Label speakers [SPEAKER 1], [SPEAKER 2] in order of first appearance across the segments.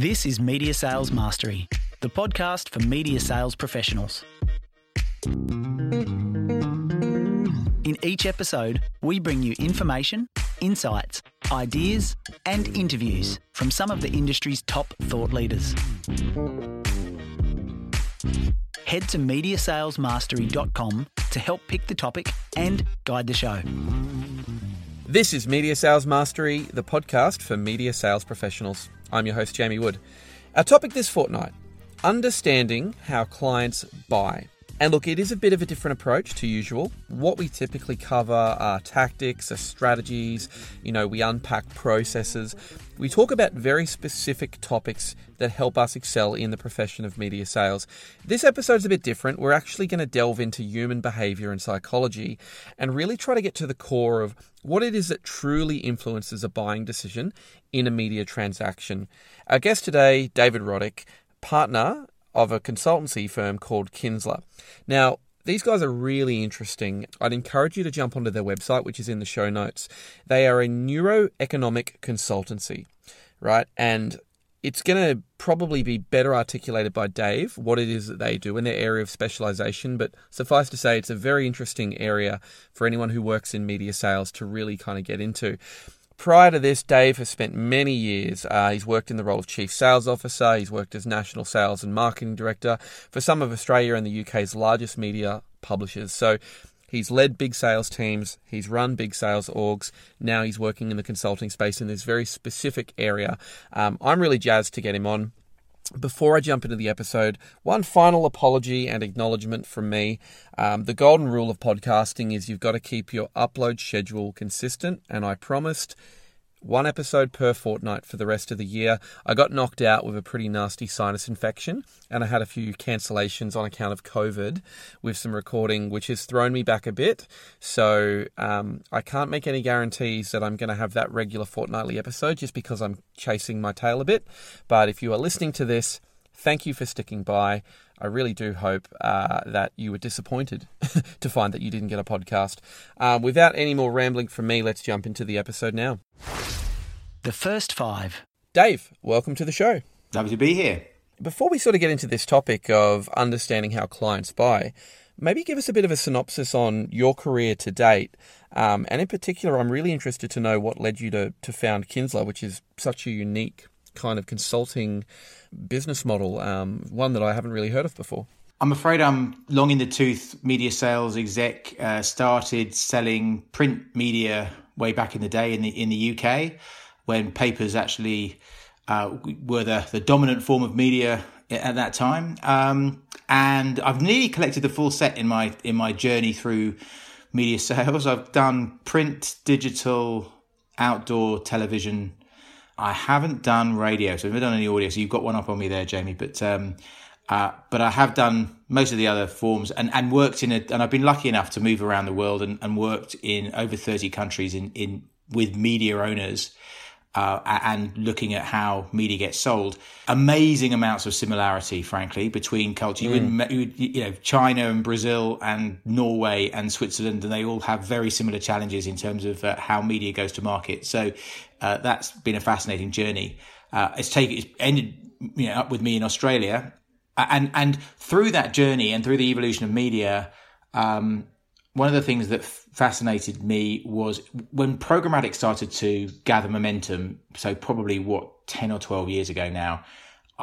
[SPEAKER 1] This is Media Sales Mastery, the podcast for media sales professionals. In each episode, we bring you information, insights, ideas, and interviews from some of the industry's top thought leaders. Head to mediasalesmastery.com to help pick the topic and guide the show.
[SPEAKER 2] This is Media Sales Mastery, the podcast for media sales professionals. I'm your host, Jamie Wood. Our topic this fortnight understanding how clients buy. And look, it is a bit of a different approach to usual. What we typically cover are tactics, are strategies, you know, we unpack processes. We talk about very specific topics that help us excel in the profession of media sales. This episode is a bit different. We're actually going to delve into human behavior and psychology and really try to get to the core of what it is that truly influences a buying decision in a media transaction. Our guest today, David Roddick, partner of a consultancy firm called Kinsler. Now, these guys are really interesting. I'd encourage you to jump onto their website, which is in the show notes. They are a neuroeconomic consultancy, right? And it's going to probably be better articulated by Dave what it is that they do in their area of specialization. But suffice to say, it's a very interesting area for anyone who works in media sales to really kind of get into. Prior to this, Dave has spent many years. Uh, he's worked in the role of Chief Sales Officer, he's worked as National Sales and Marketing Director for some of Australia and the UK's largest media publishers. So he's led big sales teams, he's run big sales orgs. Now he's working in the consulting space in this very specific area. Um, I'm really jazzed to get him on. Before I jump into the episode, one final apology and acknowledgement from me. Um, the golden rule of podcasting is you've got to keep your upload schedule consistent, and I promised one episode per fortnight for the rest of the year. I got knocked out with a pretty nasty sinus infection, and I had a few cancellations on account of COVID with some recording, which has thrown me back a bit. So um, I can't make any guarantees that I'm going to have that regular fortnightly episode just because I'm chasing my tail a bit. But if you are listening to this, thank you for sticking by. I really do hope uh, that you were disappointed to find that you didn't get a podcast. Uh, without any more rambling from me, let's jump into the episode now.
[SPEAKER 1] The first five.
[SPEAKER 2] Dave, welcome to the show.
[SPEAKER 3] Lovely to be here.
[SPEAKER 2] Before we sort of get into this topic of understanding how clients buy, maybe give us a bit of a synopsis on your career to date. Um, and in particular, I'm really interested to know what led you to, to found Kinsler, which is such a unique kind of consulting business model, um, one that I haven't really heard of before.
[SPEAKER 3] I'm afraid I'm long in the tooth media sales exec. Uh, started selling print media way back in the day in the in the UK when papers actually uh, were the, the dominant form of media at that time. Um, and I've nearly collected the full set in my in my journey through media sales. I've done print, digital, outdoor, television. I haven't done radio, so I've never done any audio. So you've got one up on me there, Jamie. But um, uh, but I have done most of the other forms and, and worked in it. And I've been lucky enough to move around the world and, and worked in over 30 countries in, in with media owners uh, and looking at how media gets sold. Amazing amounts of similarity, frankly, between culture. Mm. You, you know, China and Brazil and Norway and Switzerland, and they all have very similar challenges in terms of uh, how media goes to market. So uh, that's been a fascinating journey. Uh, it's taken, it's ended, you know, up with me in Australia, and and through that journey and through the evolution of media. Um, one of the things that fascinated me was when programmatic started to gather momentum. So probably what ten or twelve years ago now.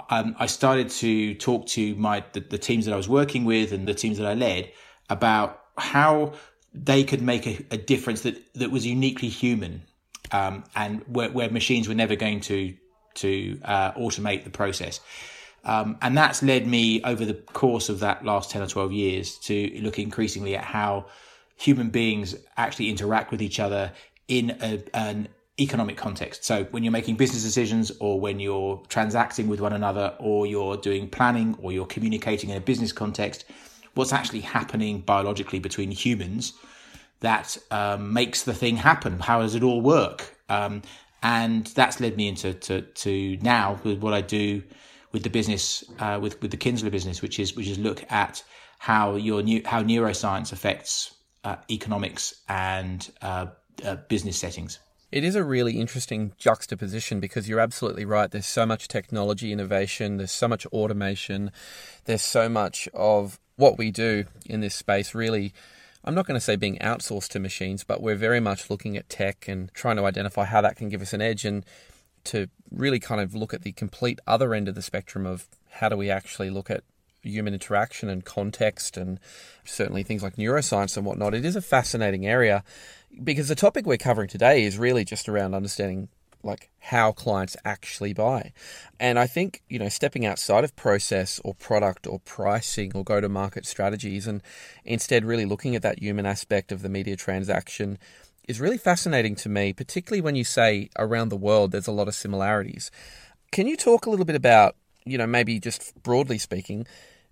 [SPEAKER 3] Um, I started to talk to my the, the, teams that I was working with and the teams that I led about how they could make a, a difference that that was uniquely human, um, and where, where, machines were never going to to uh, automate the process. Um, and that's led me over the course of that last 10 or 12 years to look increasingly at how human beings actually interact with each other in a, an economic context. So when you're making business decisions or when you're transacting with one another or you're doing planning or you're communicating in a business context, what's actually happening biologically between humans that um, makes the thing happen? How does it all work? Um, and that's led me into to, to now with what I do with the business uh, with with the Kinsler business, which is which is look at how your new how neuroscience affects uh, economics and uh, uh, business settings.
[SPEAKER 2] It is a really interesting juxtaposition because you're absolutely right. There's so much technology innovation, there's so much automation, there's so much of what we do in this space really. I'm not going to say being outsourced to machines, but we're very much looking at tech and trying to identify how that can give us an edge and to really kind of look at the complete other end of the spectrum of how do we actually look at human interaction and context and certainly things like neuroscience and whatnot. It is a fascinating area because the topic we're covering today is really just around understanding like how clients actually buy. And I think, you know, stepping outside of process or product or pricing or go to market strategies and instead really looking at that human aspect of the media transaction is really fascinating to me, particularly when you say around the world there's a lot of similarities. Can you talk a little bit about, you know, maybe just broadly speaking,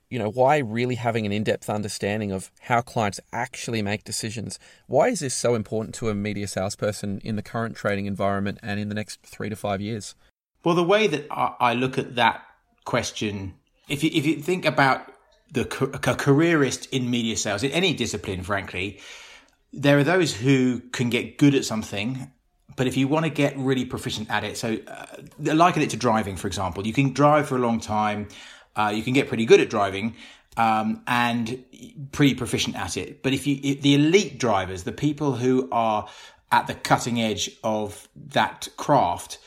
[SPEAKER 2] you know, why really having an in-depth understanding of how clients actually make decisions? Why is this so important to a media salesperson in the current trading environment and in the next three to five years?
[SPEAKER 3] Well, the way that I look at that question, if you if you think about the a careerist in media sales in any discipline, frankly, there are those who can get good at something but if you want to get really proficient at it, so uh, liken it to driving, for example, you can drive for a long time, uh, you can get pretty good at driving um, and pretty proficient at it. But if you, if the elite drivers, the people who are at the cutting edge of that craft,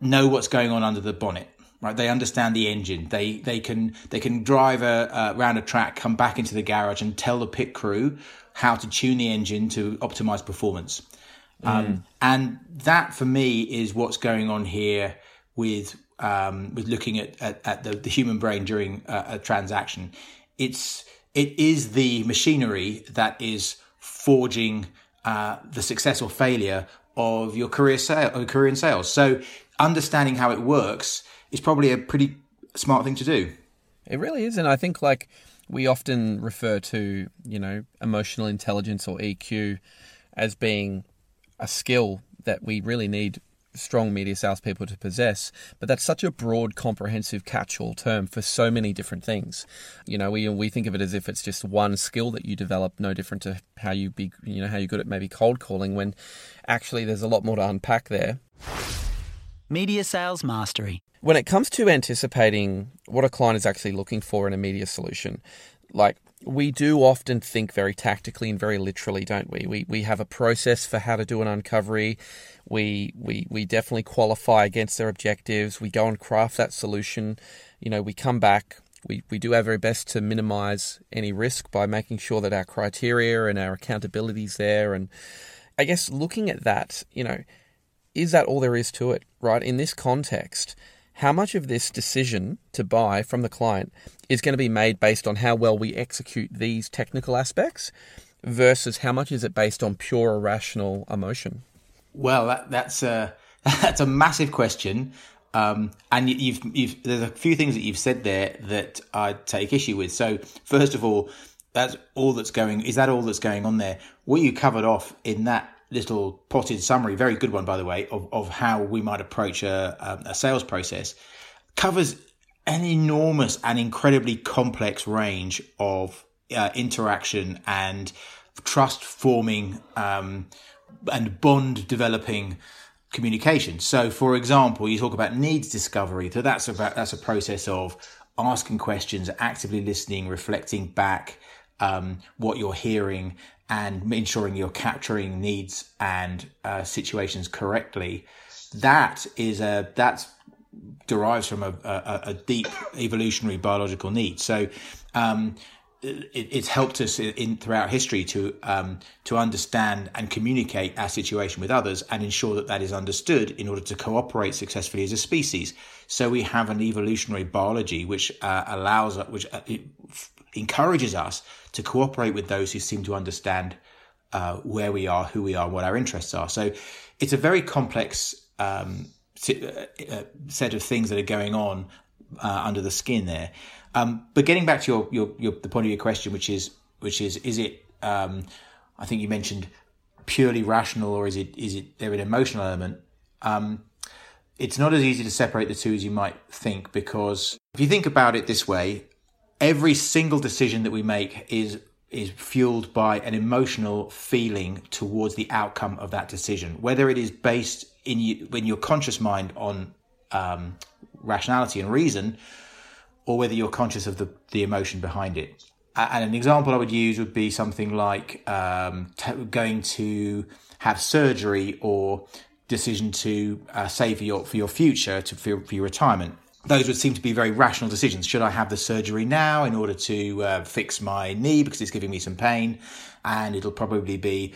[SPEAKER 3] know what's going on under the bonnet. Right, they understand the engine. They they can they can drive a, uh, around a track, come back into the garage, and tell the pit crew how to tune the engine to optimize performance. Um, mm. And that for me is what's going on here with um, with looking at, at, at the, the, human brain during a, a, transaction. It's it is the machinery that is forging uh, the success or failure of your career sale or career in sales. So understanding how it works is probably a pretty smart thing to do.
[SPEAKER 2] It really is, and I think like we often refer to you know emotional intelligence or EQ as being a skill that we really need strong media salespeople to possess, but that's such a broad, comprehensive catch-all term for so many different things. You know, we we think of it as if it's just one skill that you develop, no different to how you be, you know, how you're good at maybe cold calling. When actually there's a lot more to unpack there.
[SPEAKER 1] Media sales mastery.
[SPEAKER 2] When it comes to anticipating what a client is actually looking for in a media solution, like we do often think very tactically and very literally, don't we? We we have a process for how to do an uncovery. We we we definitely qualify against their objectives. We go and craft that solution. You know, we come back. We we do our very best to minimize any risk by making sure that our criteria and our accountability is there. And I guess looking at that, you know, is that all there is to it? Right in this context how much of this decision to buy from the client is going to be made based on how well we execute these technical aspects versus how much is it based on pure irrational emotion?
[SPEAKER 3] Well, that, that's a that's a massive question, um, and you've you've there's a few things that you've said there that I take issue with. So first of all, that's all that's going. Is that all that's going on there? What you covered off in that little potted summary, very good one, by the way, of, of how we might approach a, a sales process, covers an enormous and incredibly complex range of uh, interaction and trust forming um, and bond developing communication. So, for example, you talk about needs discovery. So that's about that's a process of asking questions, actively listening, reflecting back um, what you're hearing, and ensuring you're capturing needs and uh, situations correctly. That is a that's derives from a, a, a deep evolutionary biological need. So. Um, it, it's helped us in, throughout history to um, to understand and communicate our situation with others and ensure that that is understood in order to cooperate successfully as a species. So we have an evolutionary biology which uh, allows which uh, encourages us to cooperate with those who seem to understand uh, where we are, who we are, what our interests are. So it's a very complex um, uh, uh, set of things that are going on uh, under the skin there. Um, but getting back to your, your, your, the point of your question, which is which is is it? Um, I think you mentioned purely rational, or is it is it there an emotional element? Um, it's not as easy to separate the two as you might think because if you think about it this way, every single decision that we make is is fueled by an emotional feeling towards the outcome of that decision, whether it is based in you, in your conscious mind on um, rationality and reason, or whether you're conscious of the, the emotion behind it. And an example I would use would be something like um, t- going to have surgery or decision to uh, save for your for your future to for, for your retirement those would seem to be very rational decisions. Should I have the surgery now in order to uh, fix my knee because it's giving me some pain, and it'll probably be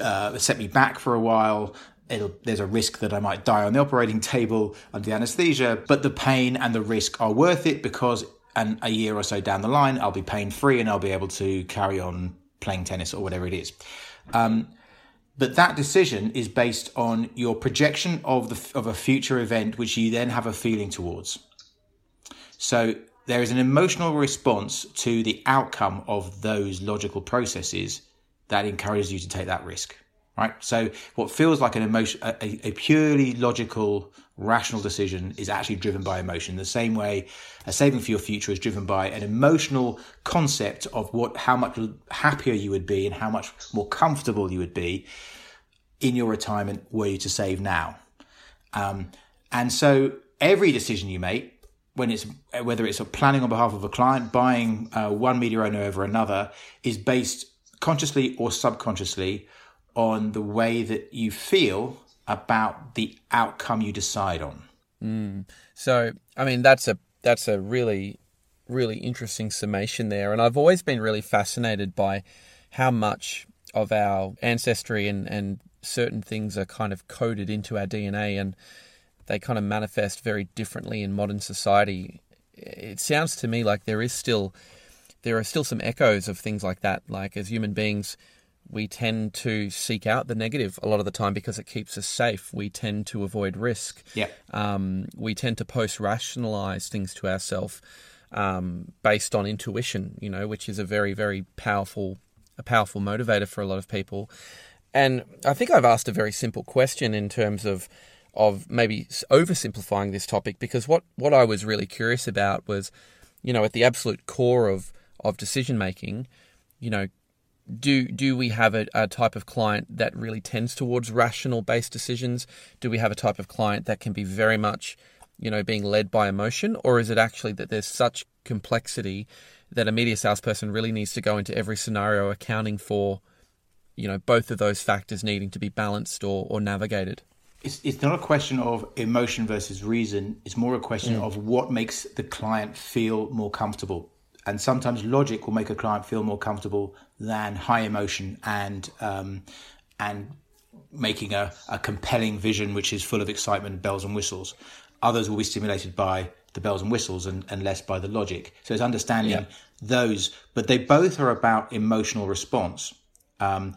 [SPEAKER 3] uh, set me back for a while. It'll, there's a risk that I might die on the operating table under the anesthesia, but the pain and the risk are worth it because and a year or so down the line, I'll be pain free and I'll be able to carry on playing tennis or whatever it is. Um, but that decision is based on your projection of the of a future event which you then have a feeling towards. So there is an emotional response to the outcome of those logical processes that encourages you to take that risk right? So what feels like an emotion a, a purely logical rational decision is actually driven by emotion. The same way a saving for your future is driven by an emotional concept of what how much happier you would be and how much more comfortable you would be in your retirement were you to save now um, and so every decision you make when it's whether it's planning on behalf of a client buying uh, one media owner over another is based consciously or subconsciously on the way that you feel about the outcome you decide on.
[SPEAKER 2] Mm. So, I mean, that's a that's a really really interesting summation there, and I've always been really fascinated by how much of our ancestry and and certain things are kind of coded into our DNA, and they kind of manifest very differently in modern society. It sounds to me like there is still there are still some echoes of things like that. Like as human beings, we tend to seek out the negative a lot of the time because it keeps us safe. We tend to avoid risk.
[SPEAKER 3] Yeah.
[SPEAKER 2] Um, we tend to post rationalize things to ourselves um, based on intuition, you know, which is a very, very powerful, a powerful motivator for a lot of people. And I think I've asked a very simple question in terms of of maybe oversimplifying this topic because what, what I was really curious about was, you know, at the absolute core of, of decision making, you know, do do we have a, a, type of client that really tends towards rational based decisions? Do we have a type of client that can be very much, you know, being led by emotion, or is it actually that there's such complexity that a media salesperson really needs to go into every scenario accounting for, you know, both of those factors needing to be balanced or, or navigated?
[SPEAKER 3] It's, it's not a question of emotion versus reason. It's more a question mm. of what makes the client feel more comfortable and sometimes logic will make a client feel more comfortable than high emotion and um, and making a, a compelling vision which is full of excitement, bells and whistles. Others will be stimulated by the bells and whistles and, and less by the logic. So it's understanding yeah. those, but they both are about emotional response. Um,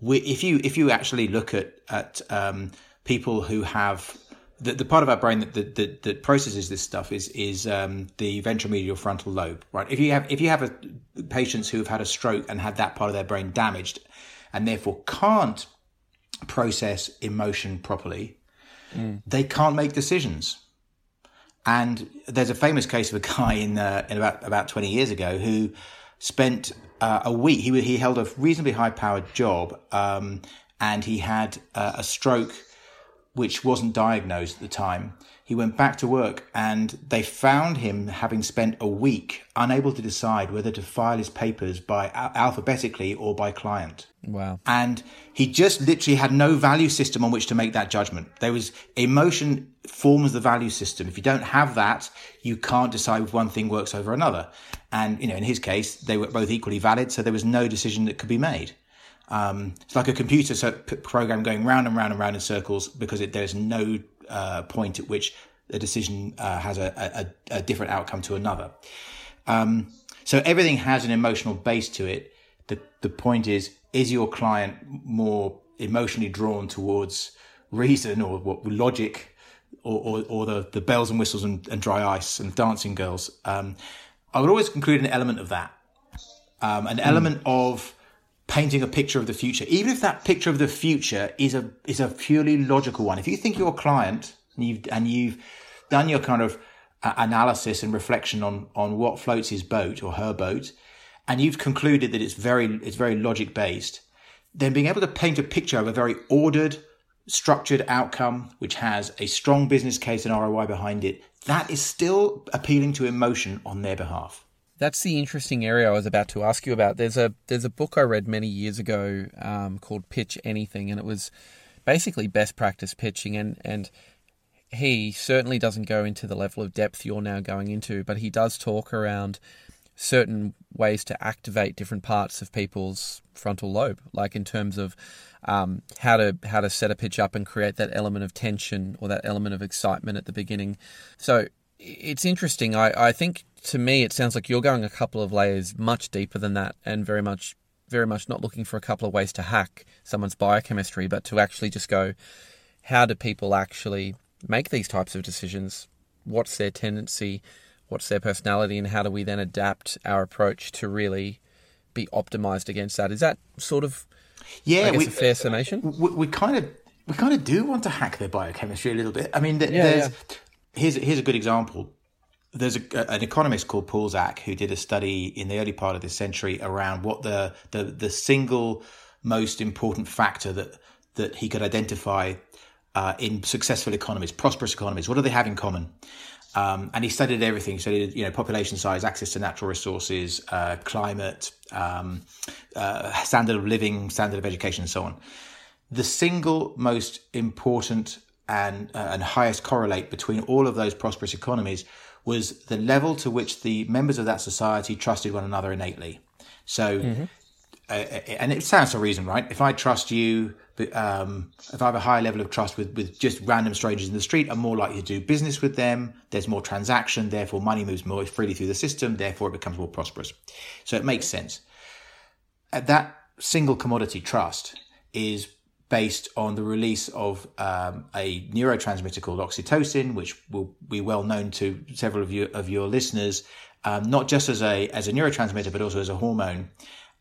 [SPEAKER 3] we, if you if you actually look at at um, people who have the, the part of our brain that, that, that, processes this stuff is is um, the ventromedial frontal lobe, right? If you have if you have a, patients who have had a stroke and had that part of their brain damaged, and therefore can't process emotion properly, mm. they can't make decisions. And there's a famous case of a guy in uh, in about about 20 years ago who spent uh, a week. He he held a reasonably high powered job, um, and he had uh, a stroke which wasn't diagnosed at the time. He went back to work and they found him having spent a week unable to decide whether to file his papers by alphabetically or by client.
[SPEAKER 2] Wow.
[SPEAKER 3] And he just literally had no value system on which to make that judgment. There was emotion forms the value system. If you don't have that, you can't decide if one thing works over another. And, you know, in his case, they were both equally valid. So there was no decision that could be made. Um, it's like a computer program going round and round and round in circles because it, there's no uh, point at which a decision uh, has a, a, a, different outcome to another. Um, so everything has an emotional base to it. The, the point is, is your client more emotionally drawn towards reason or what logic or, or, or the, the bells and whistles and, and dry ice and dancing girls? Um, I would always include an element of that. Um, an mm. element of painting a picture of the future, even if that picture of the future is a is a purely logical one. If you think your client and you've and you've done your kind of uh, analysis and reflection on on what floats his boat or her boat, and you've concluded that it's very it's very logic based, then being able to paint a picture of a very ordered, structured outcome which has a strong business case and ROI behind it, that is still appealing to emotion on their behalf.
[SPEAKER 2] That's the interesting area I was about to ask you about. There's a there's a book I read many years ago um, called Pitch Anything, and it was basically best practice pitching. And and he certainly doesn't go into the level of depth you're now going into, but he does talk around certain ways to activate different parts of people's frontal lobe, like in terms of um, how to how to set a pitch up and create that element of tension or that element of excitement at the beginning. So it's interesting. I, I think to me it sounds like you're going a couple of layers much deeper than that, and very much very much not looking for a couple of ways to hack someone's biochemistry, but to actually just go, how do people actually make these types of decisions? What's their tendency? What's their personality? And how do we then adapt our approach to really be optimized against that? Is that sort of yeah, I guess, we, a fair summation?
[SPEAKER 3] We, we, kind of we kind of do want to hack their biochemistry a little bit. I mean, yeah, there's yeah. here's here's a good example. There's a, an economist called Paul Zak who did a study in the early part of this century around what the the, the single most important factor that that he could identify uh, in successful economies, prosperous economies. What do they have in common? Um, and he studied everything. He studied, you know, population size, access to natural resources, uh, climate, um, uh, standard of living, standard of education, and so on. The single most important and uh, and highest correlate between all of those prosperous economies was the level to which the members of that society trusted one another innately. So, mm-hmm. Uh, and it sounds a reason, right? If I trust you um, if I have a higher level of trust with, with just random strangers in the street, I'm more likely to do business with them. There's more transaction, therefore money moves more freely through the system, therefore it becomes more prosperous. So it makes sense. That single commodity trust is based on the release of um, a neurotransmitter called oxytocin, which will be well known to several of you of your listeners, um, not just as a as a neurotransmitter but also as a hormone,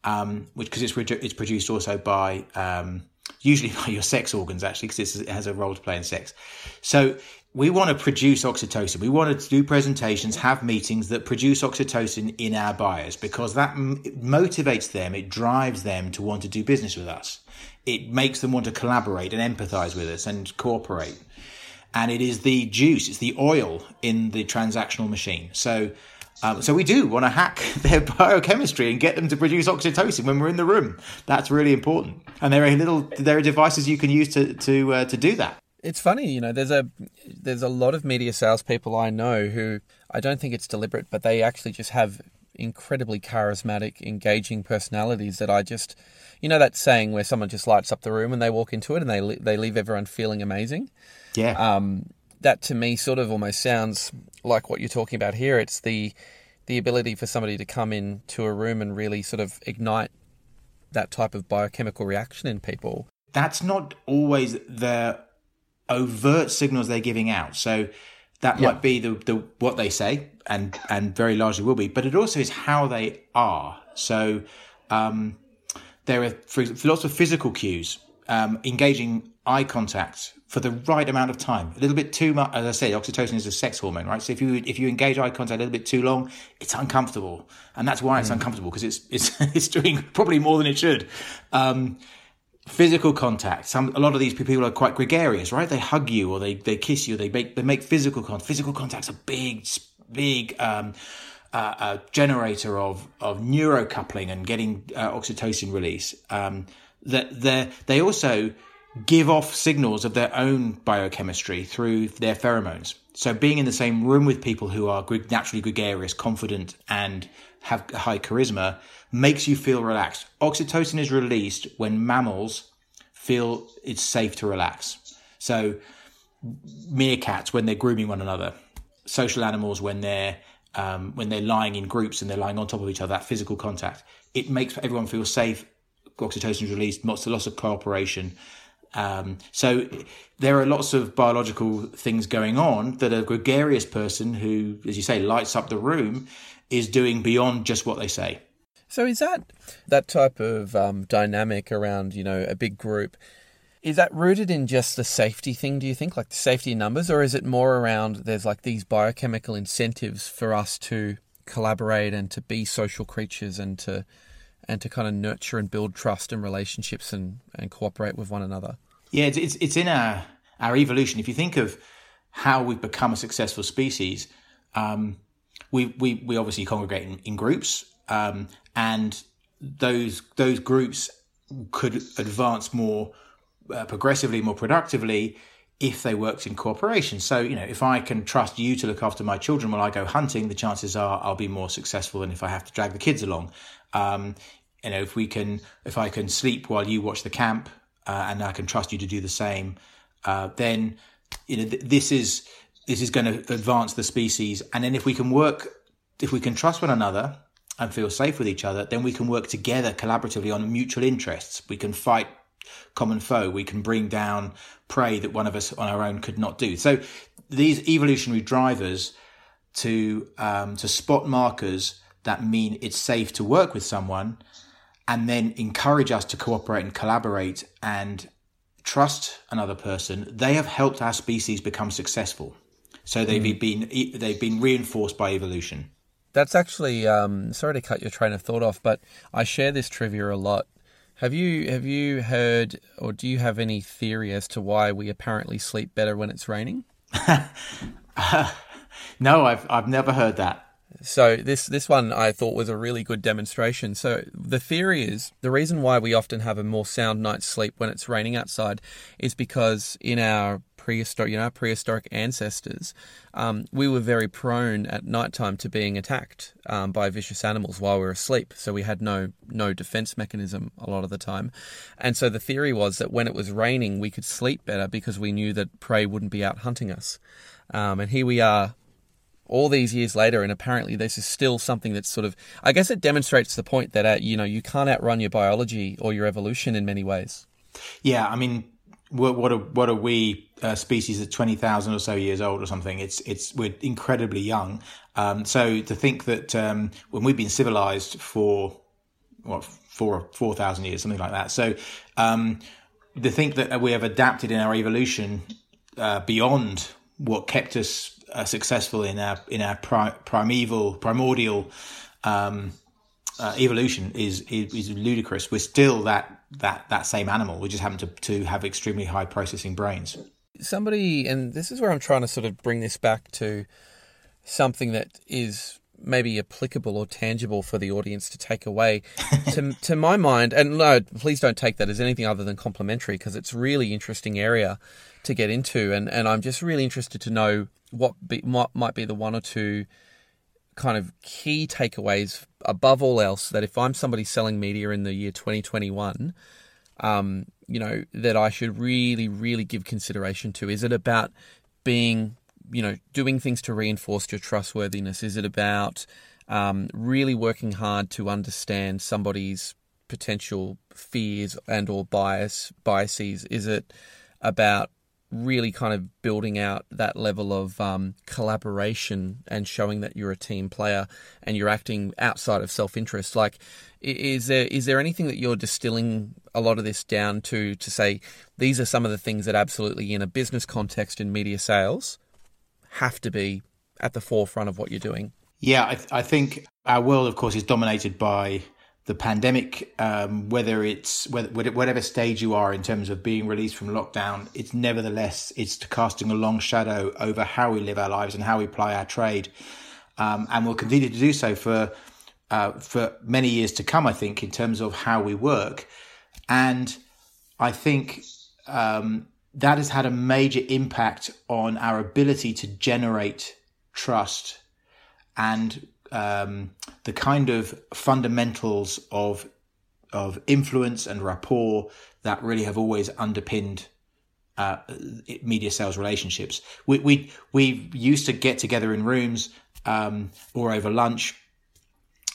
[SPEAKER 3] um, which because it's it's produced also by um, usually by your sex organs, actually, because it has a role to play in sex. So we want to produce oxytocin. We want to do presentations, have meetings that produce oxytocin in our buyers because that m- motivates them, it drives them to want to do business with us. It makes them want to collaborate and empathize with us and cooperate. And it is the juice, it's the oil in the transactional machine. So um, so we do want to hack their biochemistry and get them to produce oxytocin when we're in the room. That's really important. And there are little there are devices you can use to to uh, to do that.
[SPEAKER 2] It's funny, you know. There's a there's a lot of media salespeople I know who I don't think it's deliberate, but they actually just have incredibly charismatic, engaging personalities that I just, you know, that saying where someone just lights up the room and they walk into it and they they leave everyone feeling amazing.
[SPEAKER 3] Yeah.
[SPEAKER 2] Um, that to me sort of almost sounds like what you're talking about here. It's the the ability for somebody to come into a room and really sort of ignite that type of biochemical reaction in people.
[SPEAKER 3] That's not always the overt signals they're giving out. So that might be the, the what they say and and very largely will be, but it also is how they are. So um, there are for, lots of physical cues, um, engaging eye contact for the right amount of time. A little bit too much, as I say, oxytocin is a sex hormone, right? So if you if you engage eye contact a little bit too long, it's uncomfortable, and that's why it's mm. uncomfortable because it's it's it's doing probably more than it should. Um, physical contact. Some a lot of these people are quite gregarious, right? They hug you or they they kiss you. They make they make physical contact. Physical contact's a big big. Um, uh, uh, generator of of neurocoupling and getting uh, oxytocin release. Um, that they they also give off signals of their own biochemistry through their pheromones. So being in the same room with people who are naturally gregarious, confident, and have high charisma makes you feel relaxed. Oxytocin is released when mammals feel it's safe to relax. So meerkats when they're grooming one another, social animals when they're um, when they're lying in groups and they're lying on top of each other, that physical contact, it makes everyone feel safe. Oxytocin is released, lots, of, lots of cooperation, um, so there are lots of biological things going on that a gregarious person who, as you say, lights up the room is doing beyond just what they say.
[SPEAKER 2] So is that that type of um, dynamic around you know a big group? Is that rooted in just the safety thing? Do you think, like the safety numbers, or is it more around there's like these biochemical incentives for us to collaborate and to be social creatures and to and to kind of nurture and build trust and relationships and, and cooperate with one another.
[SPEAKER 3] Yeah, it's, it's, it's in our, our evolution. If you think of how we've become a successful species, um, we, we, we obviously congregate in, in groups, um, and those those groups could advance more uh, progressively, more productively if they worked in cooperation. So, you know, if I can trust you to look after my children while I go hunting, the chances are I'll be more successful than if I have to drag the kids along. Um, you know, if we can, if I can sleep while you watch the camp, uh, and I can trust you to do the same, uh, then you know th- this is this is going to advance the species. And then if we can work, if we can trust one another and feel safe with each other, then we can work together collaboratively on mutual interests. We can fight common foe. We can bring down prey that one of us on our own could not do. So these evolutionary drivers to um, to spot markers that mean it's safe to work with someone and then encourage us to cooperate and collaborate and trust another person, they have helped our species become successful. So they've mm. been they've been reinforced by evolution.
[SPEAKER 2] That's actually um, sorry to cut your train of thought off, but I share this trivia a lot. Have you have you heard or do you have any theory as to why we apparently sleep better when it's raining?
[SPEAKER 3] uh, no, I've I've never heard that.
[SPEAKER 2] So this this one I thought was a really good demonstration. So the theory is the reason why we often have a more sound night's sleep when it's raining outside is because in our prehistoric, you know, our prehistoric ancestors, um, we were very prone at nighttime to being attacked um, by vicious animals while we were asleep. So we had no no defense mechanism a lot of the time, and so the theory was that when it was raining, we could sleep better because we knew that prey wouldn't be out hunting us. Um, and here we are all these years later, and apparently this is still something that's sort of, I guess it demonstrates the point that, uh, you know, you can't outrun your biology or your evolution in many ways.
[SPEAKER 3] Yeah, I mean, what, what are what are we uh, species at twenty thousand or so years old or something? It's it's we're incredibly young. Um, so to think that um, when we've been civilized for what four four thousand years, something like that. So um, to think that we have adapted in our evolution uh, beyond what kept us uh, successful in our in our pri- primeval primordial um, uh, evolution is, is, is ludicrous. We're still that that that same animal. We just happen to to have extremely high processing brains.
[SPEAKER 2] Somebody, and this is where I'm trying to sort of bring this back to something that is maybe applicable or tangible for the audience to take away. to, to my mind, and no, please don't take that as anything other than complimentary because it's really interesting area to get into, and and I'm just really interested to know what be, what might be the one or two kind of key takeaways above all else that if I'm somebody selling media in the year 2021, um, you know, that I should really, really give consideration to. Is it about being, you know, doing things to reinforce your trustworthiness? Is it about um, really working hard to understand somebody's potential fears and or bias biases? Is it about really kind of building out that level of um, collaboration and showing that you're a team player and you're acting outside of self-interest. Like is there is there anything that you're distilling a lot of this down to to say these are some of the things that absolutely in a business context in media sales have to be at the forefront of what you're doing?
[SPEAKER 3] Yeah I, th- I think our world of course is dominated by the pandemic, um, whether it's whether, whatever stage you are in terms of being released from lockdown, it's nevertheless it's casting a long shadow over how we live our lives and how we ply our trade, um, and will continue to do so for uh, for many years to come. I think in terms of how we work, and I think um, that has had a major impact on our ability to generate trust and um, the kind of fundamentals of of influence and rapport that really have always underpinned uh, media sales relationships. We, we we used to get together in rooms um, or over lunch,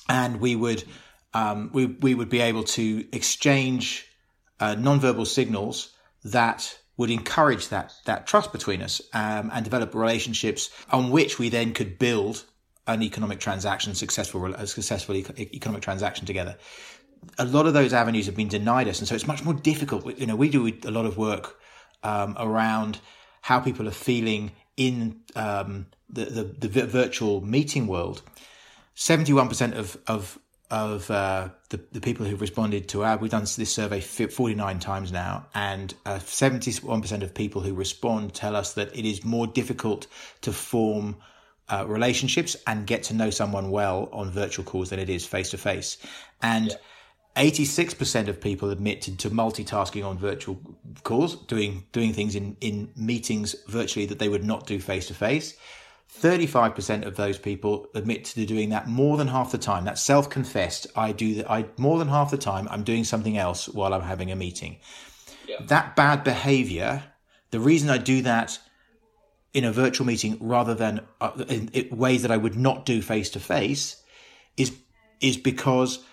[SPEAKER 3] and we would um, we we would be able to exchange uh, nonverbal signals that would encourage that that trust between us um, and develop relationships on which we then could build an economic transaction, successful, a successful economic transaction together. A lot of those avenues have been denied us, and so it's much more difficult. You know, we do a lot of work um, around how people are feeling in um, the, the, the virtual meeting world, 71% of, of, of uh, the, the people who've responded to our, we've done this survey 49 times now, and uh, 71% of people who respond tell us that it is more difficult to form uh, relationships and get to know someone well on virtual calls than it is face to face. And yeah. 86% of people admitted to multitasking on virtual calls, doing doing things in, in meetings virtually that they would not do face to face. 35% of those people admit to doing that more than half the time. That's self-confessed. I do that. I more than half the time I'm doing something else while I'm having a meeting. Yeah. That bad behavior, the reason I do that in a virtual meeting rather than uh, in, in ways that I would not do face to face is is because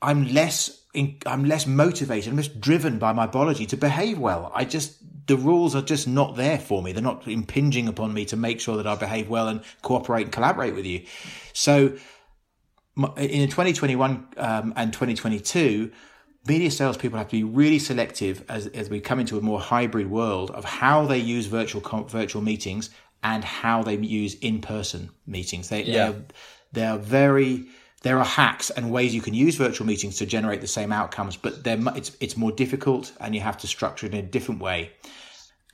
[SPEAKER 3] I'm less I'm less motivated, I'm less driven by my biology to behave well. I just the rules are just not there for me. They're not impinging upon me to make sure that I behave well and cooperate and collaborate with you. So in 2021 um, and 2022, media salespeople have to be really selective as, as we come into a more hybrid world of how they use virtual virtual meetings and how they use in person meetings. They, yeah. they're, they're very there are hacks and ways you can use virtual meetings to generate the same outcomes, but it's it's more difficult, and you have to structure it in a different way.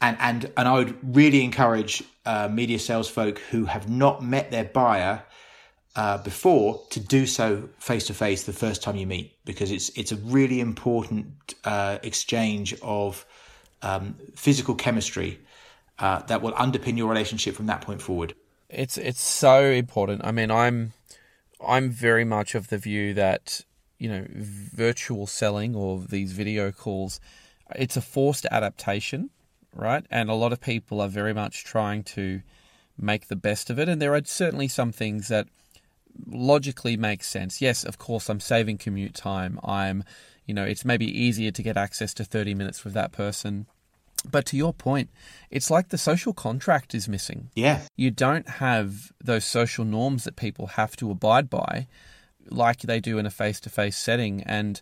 [SPEAKER 3] And and and I would really encourage uh, media sales folk who have not met their buyer uh, before to do so face to face the first time you meet, because it's it's a really important uh, exchange of um, physical chemistry uh, that will underpin your relationship from that point forward.
[SPEAKER 2] It's it's so important. I mean, I'm I'm very much of the view that you know virtual selling or these video calls, it's a forced adaptation, right? And a lot of people are very much trying to make the best of it, and there are certainly some things that logically makes sense. Yes, of course, I'm saving commute time. I'm, you know, it's maybe easier to get access to 30 minutes with that person. But to your point, it's like the social contract is missing.
[SPEAKER 3] Yeah.
[SPEAKER 2] You don't have those social norms that people have to abide by like they do in a face to face setting. And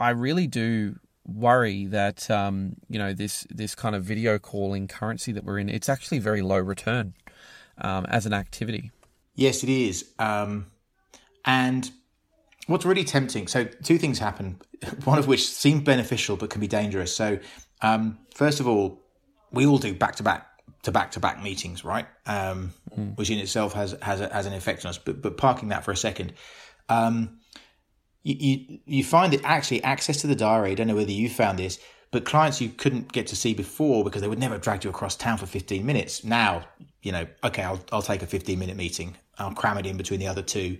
[SPEAKER 2] I really do worry that um, you know this this kind of video calling currency that we're in it's actually very low return um, as an activity
[SPEAKER 3] yes it is um, and what's really tempting so two things happen one of which seem beneficial but can be dangerous so um, first of all, we all do back to back to back to back meetings, right? Um, mm. Which in itself has has a, has an effect on us. But but parking that for a second, um, you, you you find that actually access to the diary. I don't know whether you found this, but clients you couldn't get to see before because they would never drag you across town for fifteen minutes. Now you know, okay, I'll I'll take a fifteen minute meeting. I'll cram it in between the other two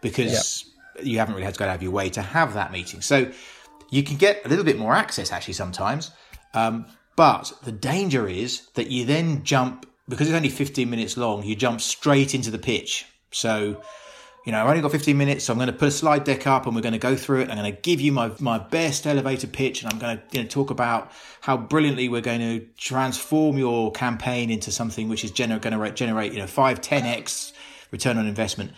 [SPEAKER 3] because yep. you haven't really had to go out of your way to have that meeting. So you can get a little bit more access actually sometimes. Um, but the danger is that you then jump, because it's only 15 minutes long, you jump straight into the pitch. So, you know, I've only got 15 minutes, so I'm going to put a slide deck up and we're going to go through it. I'm going to give you my, my best elevator pitch and I'm going to you know, talk about how brilliantly we're going to transform your campaign into something which is gener- going to generate, you know, 5, 10x return on investment.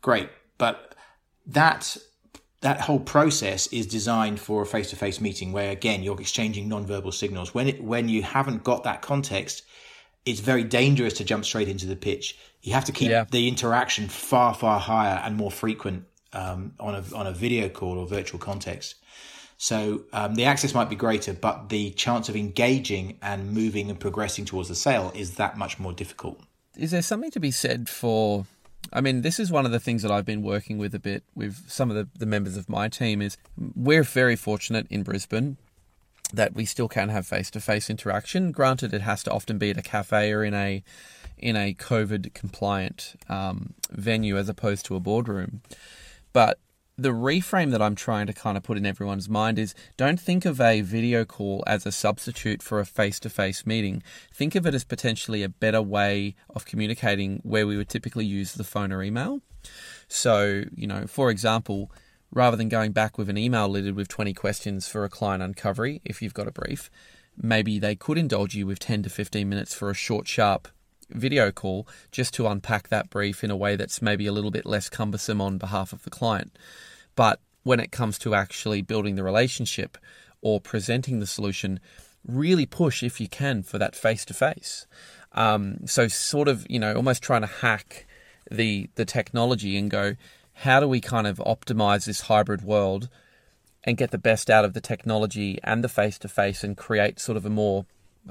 [SPEAKER 3] Great. But that that whole process is designed for a face-to-face meeting where again you're exchanging non-verbal signals when it when you haven't got that context it's very dangerous to jump straight into the pitch you have to keep yeah. the interaction far far higher and more frequent um, on a on a video call or virtual context so um, the access might be greater but the chance of engaging and moving and progressing towards the sale is that much more difficult
[SPEAKER 2] is there something to be said for I mean, this is one of the things that I've been working with a bit with some of the, the members of my team is we're very fortunate in Brisbane that we still can have face to face interaction. Granted, it has to often be at a cafe or in a in a COVID compliant um, venue as opposed to a boardroom. But the reframe that I'm trying to kind of put in everyone's mind is don't think of a video call as a substitute for a face to face meeting. Think of it as potentially a better way of communicating where we would typically use the phone or email. So, you know, for example, rather than going back with an email littered with 20 questions for a client uncovery, if you've got a brief, maybe they could indulge you with 10 to 15 minutes for a short, sharp video call just to unpack that brief in a way that's maybe a little bit less cumbersome on behalf of the client. But when it comes to actually building the relationship or presenting the solution, really push if you can for that face to face. So, sort of, you know, almost trying to hack the the technology and go, how do we kind of optimize this hybrid world and get the best out of the technology and the face to face and create sort of a more,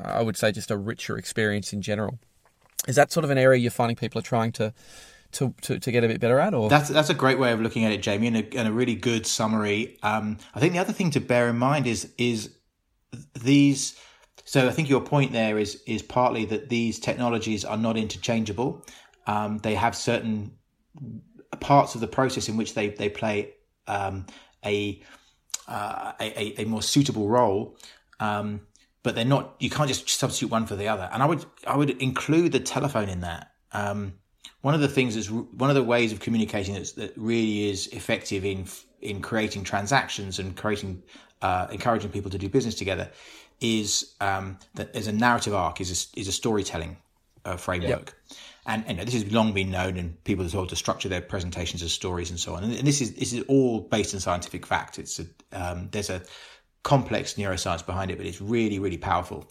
[SPEAKER 2] I would say, just a richer experience in general. Is that sort of an area you're finding people are trying to to, to, to, get a bit better at? Or
[SPEAKER 3] that's that's a great way of looking at it, Jamie, and a, and a really good summary. Um, I think the other thing to bear in mind is is these. So I think your point there is is partly that these technologies are not interchangeable. Um, they have certain parts of the process in which they they play um, a, uh, a, a more suitable role. Um, but they're not. You can't just substitute one for the other. And I would I would include the telephone in that. Um, one of the things is one of the ways of communicating that really is effective in in creating transactions and creating uh, encouraging people to do business together is um, that there's a narrative arc is a, is a storytelling uh, framework. Yep. And, and, this has long been known, and people are told to structure their presentations as stories and so on. And, and this is this is all based on scientific fact. It's a, um, there's a complex neuroscience behind it, but it's really really powerful.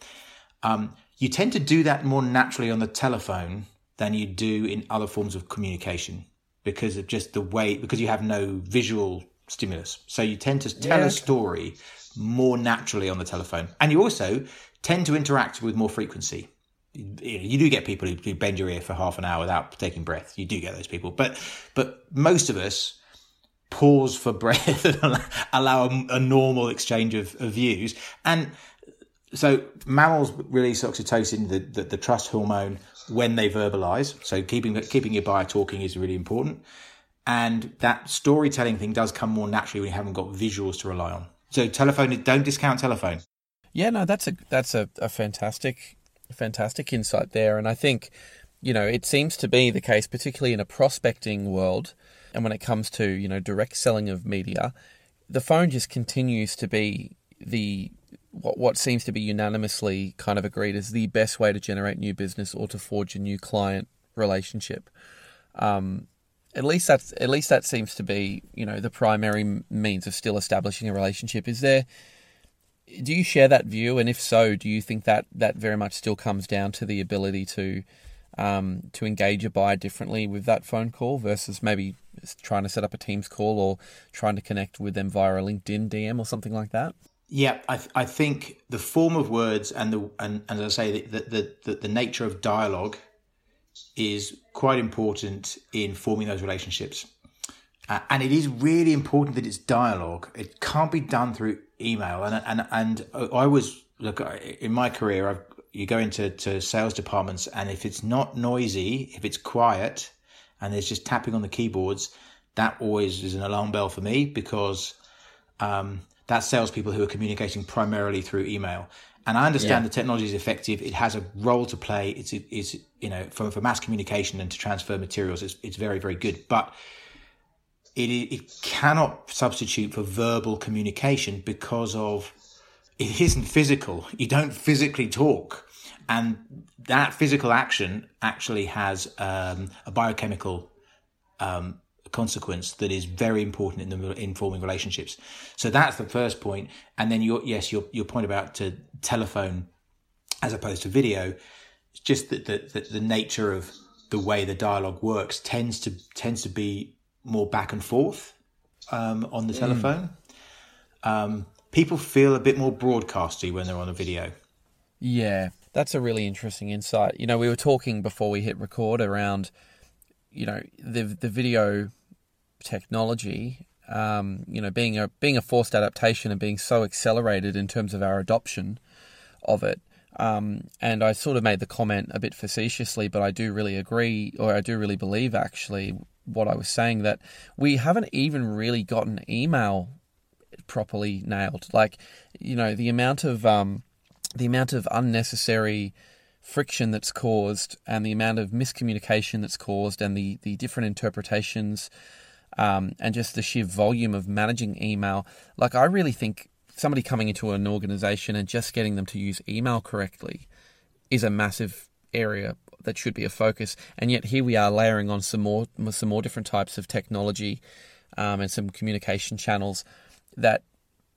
[SPEAKER 3] Um, you tend to do that more naturally on the telephone than you do in other forms of communication because of just the way because you have no visual stimulus. So you tend to tell yeah. a story more naturally on the telephone, and you also tend to interact with more frequency. You, do get people who bend your ear for half an hour without taking breath. You do get those people, but but most of us pause for breath and allow a, a normal exchange of, of views. And so mammals release oxytocin, the, the, the trust hormone, when they verbalize. So keeping keeping your buyer talking is really important. And that storytelling thing does come more naturally when you haven't got visuals to rely on. So telephone, don't discount telephone.
[SPEAKER 2] Yeah, no, that's a that's a, a fantastic fantastic insight there. And I think, you know, it seems to be the case, particularly in a prospecting world, and when it comes to, you know, direct selling of media, the phone just continues to be the what what seems to be unanimously kind of agreed is the best way to generate new business or to forge a new client relationship. Um, at least that's at least that seems to be you know the primary means of still establishing a relationship. Is there? Do you share that view? And if so, do you think that that very much still comes down to the ability to um, to engage a buyer differently with that phone call versus maybe trying to set up a Teams call or trying to connect with them via a LinkedIn DM or something like that?
[SPEAKER 3] Yeah, I, th- I think the form of words and the and, and as I say the, the the, the nature of dialogue is quite important in forming those relationships. Uh, and it is really important that it's dialogue. It can't be done through email. And and and I was look in my career. I've, you go into to sales departments, and if it's not noisy, if it's quiet, and there's just tapping on the keyboards, that always is an alarm bell for me because um, that's salespeople who are communicating primarily through email. And I understand yeah. the technology is effective. It has a role to play. It's, it's you know, for, for mass communication and to transfer materials, it's, it's very, very good. But it, it cannot substitute for verbal communication because of it isn't physical. You don't physically talk. And that physical action actually has um, a biochemical um, consequence that is very important in the in forming relationships. So that's the first point. And then your yes, your your point about to telephone as opposed to video, it's just that the, the, the nature of the way the dialogue works tends to tends to be more back and forth um, on the mm. telephone. Mm. Um, people feel a bit more broadcasty when they're on a video.
[SPEAKER 2] Yeah, that's a really interesting insight. You know, we were talking before we hit record around, you know, the the video technology, um, you know, being a being a forced adaptation and being so accelerated in terms of our adoption of it. Um, and I sort of made the comment a bit facetiously, but I do really agree, or I do really believe actually what I was saying that we haven't even really gotten email properly nailed. Like, you know, the amount of um, the amount of unnecessary friction that's caused, and the amount of miscommunication that's caused, and the the different interpretations um, and just the sheer volume of managing email. Like, I really think somebody coming into an organization and just getting them to use email correctly is a massive area that should be a focus. And yet here we are layering on some more some more different types of technology um, and some communication channels that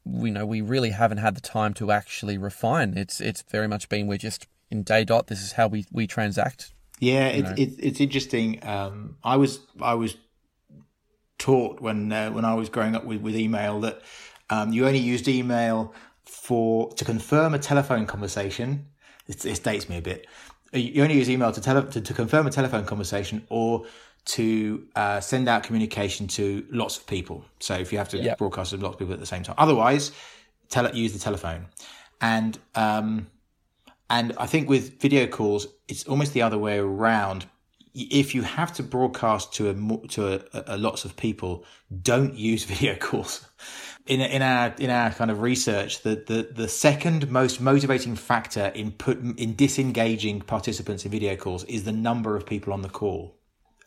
[SPEAKER 2] we know we really haven't had the time to actually refine. It's it's very much been we're just in day dot. This is how we we transact
[SPEAKER 3] Yeah, it's it, it's interesting. Um, I was I was taught when uh, when I was growing up with, with email that um, you only used email for to confirm a telephone conversation. It, it dates me a bit. You only use email to, tele, to, to confirm a telephone conversation or to uh, send out communication to lots of people. So if you have to broadcast to lots of people at the same time, otherwise, tele- use the telephone. And um, and I think with video calls, it's almost the other way around. If you have to broadcast to a to a, a lots of people, don't use video calls. In, in our in our kind of research, the, the, the second most motivating factor in put in disengaging participants in video calls is the number of people on the call.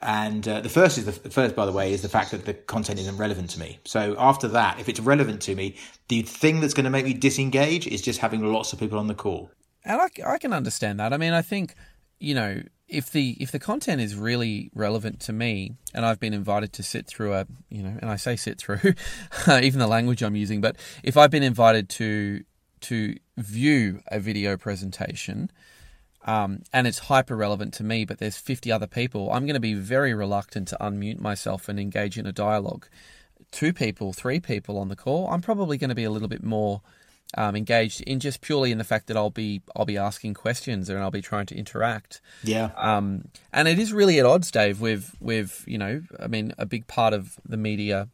[SPEAKER 3] And uh, the first is the, the, first, by the way, is the fact that the content isn't relevant to me. So after that, if it's relevant to me, the thing that's going to make me disengage is just having lots of people on the call.
[SPEAKER 2] And I, I can understand that. I mean, I think you know if the if the content is really relevant to me, and I've been invited to sit through a you know, and I say sit through, even the language I'm using, but if I've been invited to to view a video presentation um, and it's hyper relevant to me, but there's 50 other people, I'm going to be very reluctant to unmute myself and engage in a dialogue. Two people, three people on the call, I'm probably going to be a little bit more um, engaged in just purely in the fact that I'll be I'll be asking questions and I'll be trying to interact.
[SPEAKER 3] Yeah.
[SPEAKER 2] Um, and it is really at odds, Dave, with with you know, I mean, a big part of the media,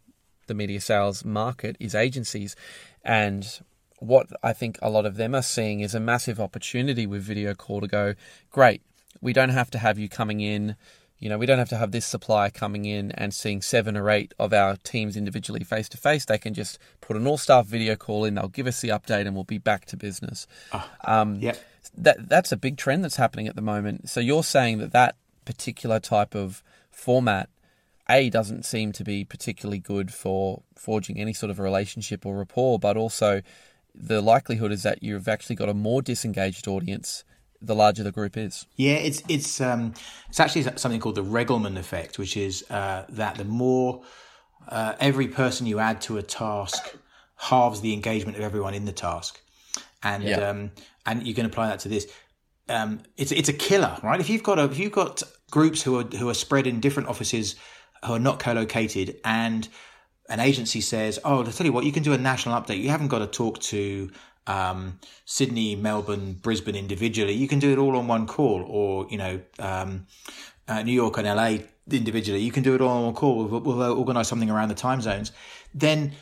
[SPEAKER 2] the media sales market is agencies, and what I think a lot of them are seeing is a massive opportunity with video call to go, great, we don't have to have you coming in. You know, we don't have to have this supplier coming in and seeing seven or eight of our teams individually face to face. They can just put an all staff video call in, they'll give us the update, and we'll be back to business.
[SPEAKER 3] Oh, um, yeah.
[SPEAKER 2] That, that's a big trend that's happening at the moment. So you're saying that that particular type of format a doesn't seem to be particularly good for forging any sort of a relationship or rapport, but also the likelihood is that you've actually got a more disengaged audience the larger the group is.
[SPEAKER 3] Yeah, it's it's um, it's actually something called the Ringelmann effect, which is uh, that the more uh, every person you add to a task halves the engagement of everyone in the task, and yeah. um, and you can apply that to this. Um, it's it's a killer, right? If you've got a, if you've got groups who are who are spread in different offices who are not co-located, and an agency says, "Oh, I'll tell you what, you can do a national update. You haven't got to talk to um, Sydney, Melbourne, Brisbane individually. You can do it all on one call, or you know, um, uh, New York and LA individually. You can do it all on one call. We'll, we'll organise something around the time zones. Then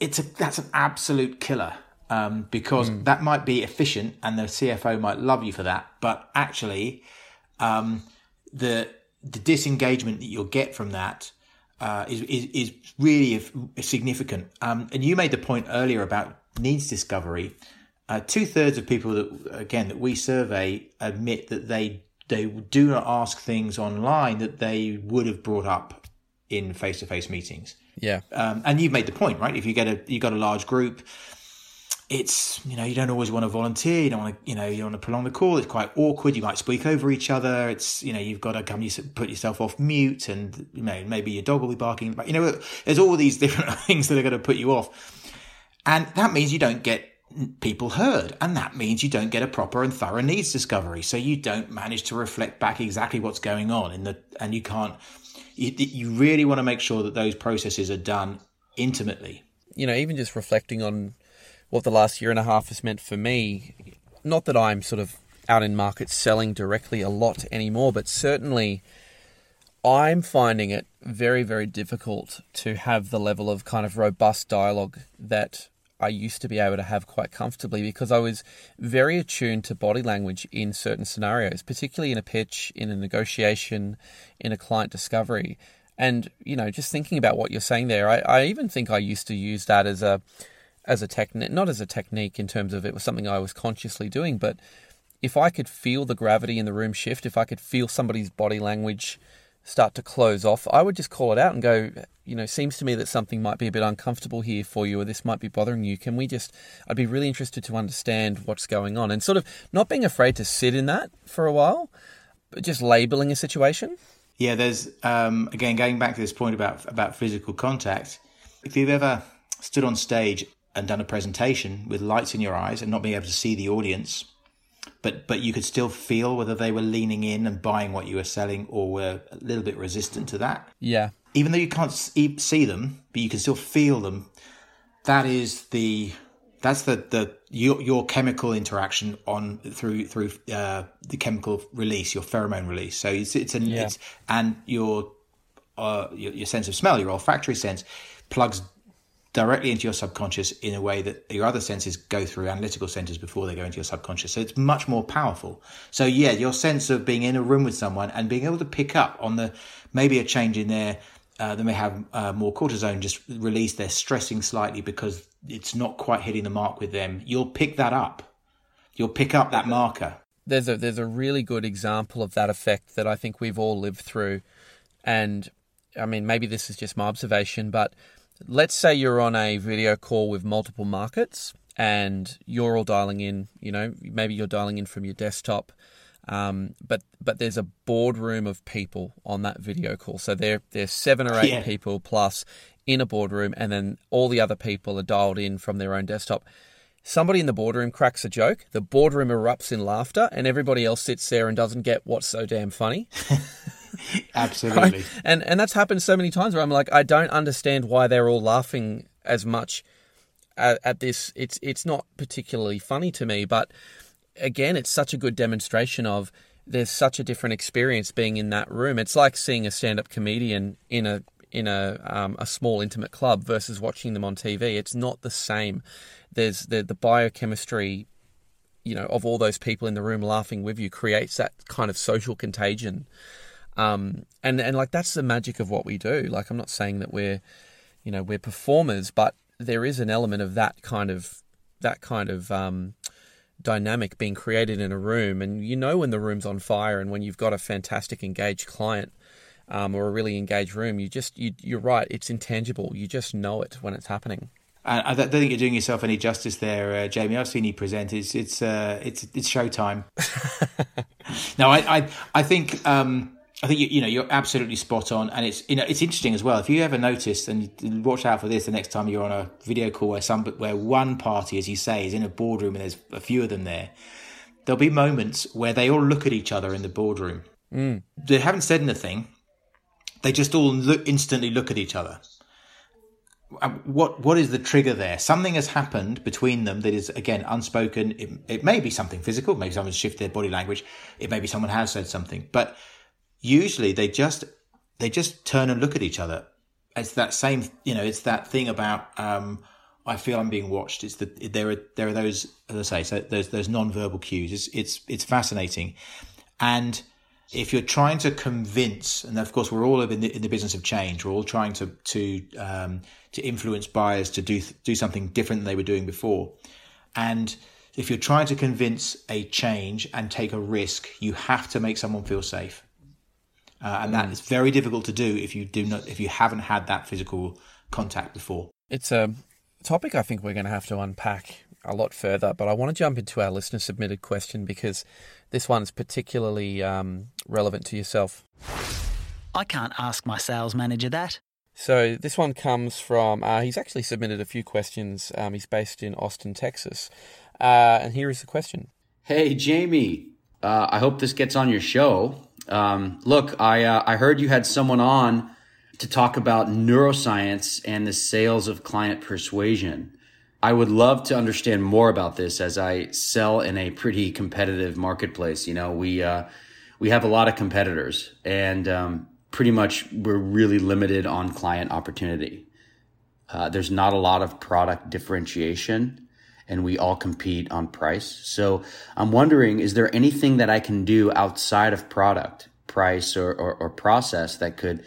[SPEAKER 3] it's a that's an absolute killer um, because mm. that might be efficient, and the CFO might love you for that. But actually, um, the the disengagement that you'll get from that uh, is, is, is really significant. Um, and you made the point earlier about needs discovery. Uh, Two thirds of people that again that we survey admit that they they do not ask things online that they would have brought up in face to face meetings.
[SPEAKER 2] Yeah,
[SPEAKER 3] um, and you've made the point, right? If you get a you got a large group, it's you know you don't always want to volunteer you don't want to you know you don't want to prolong the call it's quite awkward you might speak over each other it's you know you've got to come you put yourself off mute and you know maybe your dog will be barking but you know there's all these different things that are going to put you off and that means you don't get people heard and that means you don't get a proper and thorough needs discovery so you don't manage to reflect back exactly what's going on in the and you can't you, you really want to make sure that those processes are done intimately
[SPEAKER 2] you know even just reflecting on what the last year and a half has meant for me. Not that I'm sort of out in markets selling directly a lot anymore, but certainly I'm finding it very, very difficult to have the level of kind of robust dialogue that I used to be able to have quite comfortably because I was very attuned to body language in certain scenarios, particularly in a pitch, in a negotiation, in a client discovery. And, you know, just thinking about what you're saying there, I, I even think I used to use that as a as a technique, not as a technique in terms of it was something I was consciously doing, but if I could feel the gravity in the room shift, if I could feel somebody's body language start to close off, I would just call it out and go, you know, seems to me that something might be a bit uncomfortable here for you, or this might be bothering you. Can we just, I'd be really interested to understand what's going on and sort of not being afraid to sit in that for a while, but just labeling a situation.
[SPEAKER 3] Yeah, there's, um, again, going back to this point about, about physical contact, if you've ever stood on stage and done a presentation with lights in your eyes and not being able to see the audience, but but you could still feel whether they were leaning in and buying what you were selling or were a little bit resistant to that.
[SPEAKER 2] Yeah.
[SPEAKER 3] Even though you can't see them, but you can still feel them. That is the that's the the your your chemical interaction on through through uh, the chemical release, your pheromone release. So it's it's an yeah. it's and your, uh, your your sense of smell, your olfactory sense, plugs directly into your subconscious in a way that your other senses go through analytical centers before they go into your subconscious. So it's much more powerful. So yeah, your sense of being in a room with someone and being able to pick up on the maybe a change in their uh, they may have uh, more cortisone just released. They're stressing slightly because it's not quite hitting the mark with them. You'll pick that up. You'll pick up that marker.
[SPEAKER 2] There's a there's a really good example of that effect that I think we've all lived through, and I mean maybe this is just my observation, but let's say you're on a video call with multiple markets and you're all dialing in, you know, maybe you're dialing in from your desktop. Um, but but there's a boardroom of people on that video call. So there there's seven or eight yeah. people plus in a boardroom, and then all the other people are dialed in from their own desktop. Somebody in the boardroom cracks a joke, the boardroom erupts in laughter, and everybody else sits there and doesn't get what's so damn funny.
[SPEAKER 3] Absolutely. Right?
[SPEAKER 2] And and that's happened so many times where I'm like, I don't understand why they're all laughing as much at, at this. It's it's not particularly funny to me, but again, it's such a good demonstration of there's such a different experience being in that room. It's like seeing a stand-up comedian in a in a um, a small intimate club versus watching them on TV. It's not the same. There's the the biochemistry, you know, of all those people in the room laughing with you creates that kind of social contagion um, and and like that's the magic of what we do. Like I'm not saying that we're, you know, we're performers, but there is an element of that kind of that kind of um, dynamic being created in a room, and you know when the room's on fire, and when you've got a fantastic engaged client. Um, or a really engaged room, you just you, you're right. It's intangible. You just know it when it's happening.
[SPEAKER 3] I don't think you're doing yourself any justice there, uh, Jamie. I've seen you present. It's it's uh, it's it's showtime. no, I I, I think um, I think you, you know you're absolutely spot on, and it's you know it's interesting as well. If you ever noticed, and watch out for this the next time you're on a video call where some where one party, as you say, is in a boardroom and there's a few of them there, there'll be moments where they all look at each other in the boardroom. Mm. They haven't said anything. They just all look instantly look at each other. What what is the trigger there? Something has happened between them that is again unspoken. It, it may be something physical. Maybe someone's shifted their body language. It may be someone has said something, but usually they just they just turn and look at each other. It's that same, you know, it's that thing about um, I feel I'm being watched. It's the there are there are those as I say, so those those non-verbal cues. It's it's it's fascinating, and if you're trying to convince, and of course we're all in the, in the business of change, we're all trying to to um, to influence buyers to do do something different than they were doing before, and if you're trying to convince a change and take a risk, you have to make someone feel safe uh, and that mm. very difficult to do if you do not if you haven't had that physical contact before.
[SPEAKER 2] It's a topic I think we're going to have to unpack a lot further, but I want to jump into our listener submitted question because this one's particularly um, relevant to yourself.
[SPEAKER 1] I can't ask my sales manager that.
[SPEAKER 2] So this one comes from, uh, he's actually submitted a few questions. Um, he's based in Austin, Texas. Uh, and here is the question
[SPEAKER 4] Hey, Jamie, uh, I hope this gets on your show. Um, look, I uh, I heard you had someone on to talk about neuroscience and the sales of client persuasion. I would love to understand more about this as I sell in a pretty competitive marketplace. You know, we uh, we have a lot of competitors, and um, pretty much we're really limited on client opportunity. Uh, there's not a lot of product differentiation and we all compete on price. So I'm wondering, is there anything that I can do outside of product, price, or, or, or process that could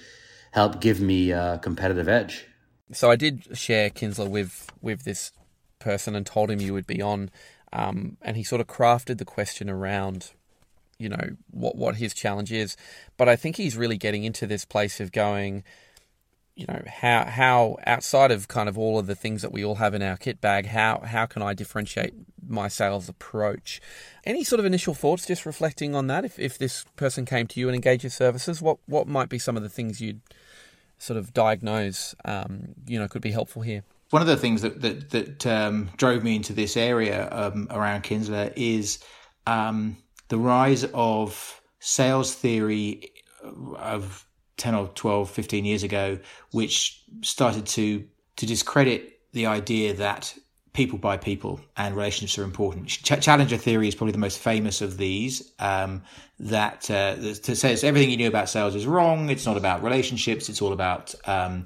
[SPEAKER 4] help give me a competitive edge?
[SPEAKER 2] So I did share Kinsler with with this person and told him you would be on, um, and he sort of crafted the question around, you know, what what his challenge is. But I think he's really getting into this place of going you know how how outside of kind of all of the things that we all have in our kit bag how how can I differentiate my sales approach? Any sort of initial thoughts just reflecting on that? If, if this person came to you and engaged your services what what might be some of the things you'd sort of diagnose um, you know could be helpful here?
[SPEAKER 3] One of the things that that, that um, drove me into this area um, around Kinsler is um, the rise of sales theory of 10 or 12, 15 years ago, which started to, to discredit the idea that people by people and relationships are important. Ch- Challenger theory is probably the most famous of these. Um, that uh, says everything you knew about sales is wrong. It's not about relationships. It's all about um,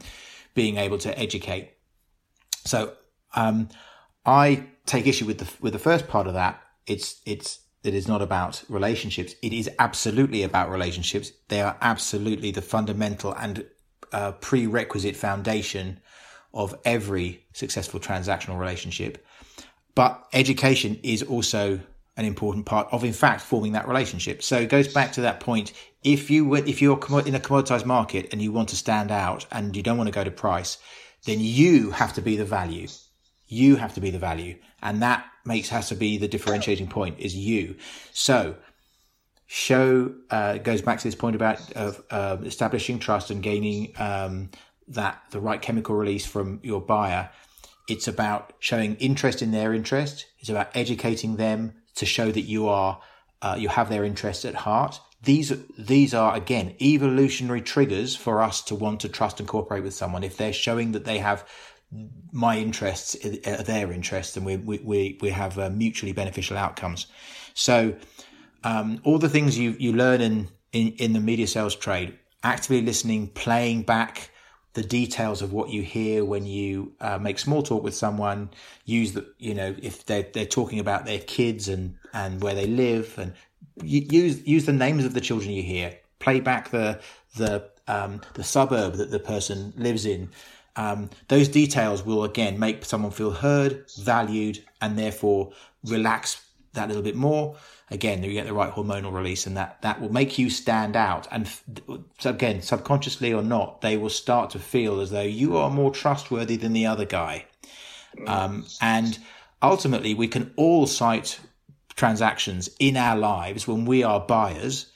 [SPEAKER 3] being able to educate. So um, I take issue with the with the first part of that. It's it's it is not about relationships. It is absolutely about relationships. They are absolutely the fundamental and uh, prerequisite foundation of every successful transactional relationship. But education is also an important part of, in fact, forming that relationship. So it goes back to that point. If you were, if you're in a commoditized market and you want to stand out and you don't want to go to price, then you have to be the value. You have to be the value, and that makes has to be the differentiating point is you. So show uh, goes back to this point about of uh, establishing trust and gaining um, that the right chemical release from your buyer. It's about showing interest in their interest. It's about educating them to show that you are uh, you have their interests at heart. These these are again evolutionary triggers for us to want to trust and cooperate with someone. If they're showing that they have my interests are their interests, and we we we have uh, mutually beneficial outcomes. So um, all the things you you learn in, in in the media sales trade, actively listening, playing back the details of what you hear when you uh, make small talk with someone. Use the, you know, if they're, they're talking about their kids and, and where they live and use, use the names of the children you hear. Play back the, the, um, the suburb that the person lives in. Um, those details will again make someone feel heard, valued, and therefore relax that little bit more. Again you get the right hormonal release and that that will make you stand out. And again subconsciously or not they will start to feel as though you are more trustworthy than the other guy. Um, and ultimately we can all cite transactions in our lives when we are buyers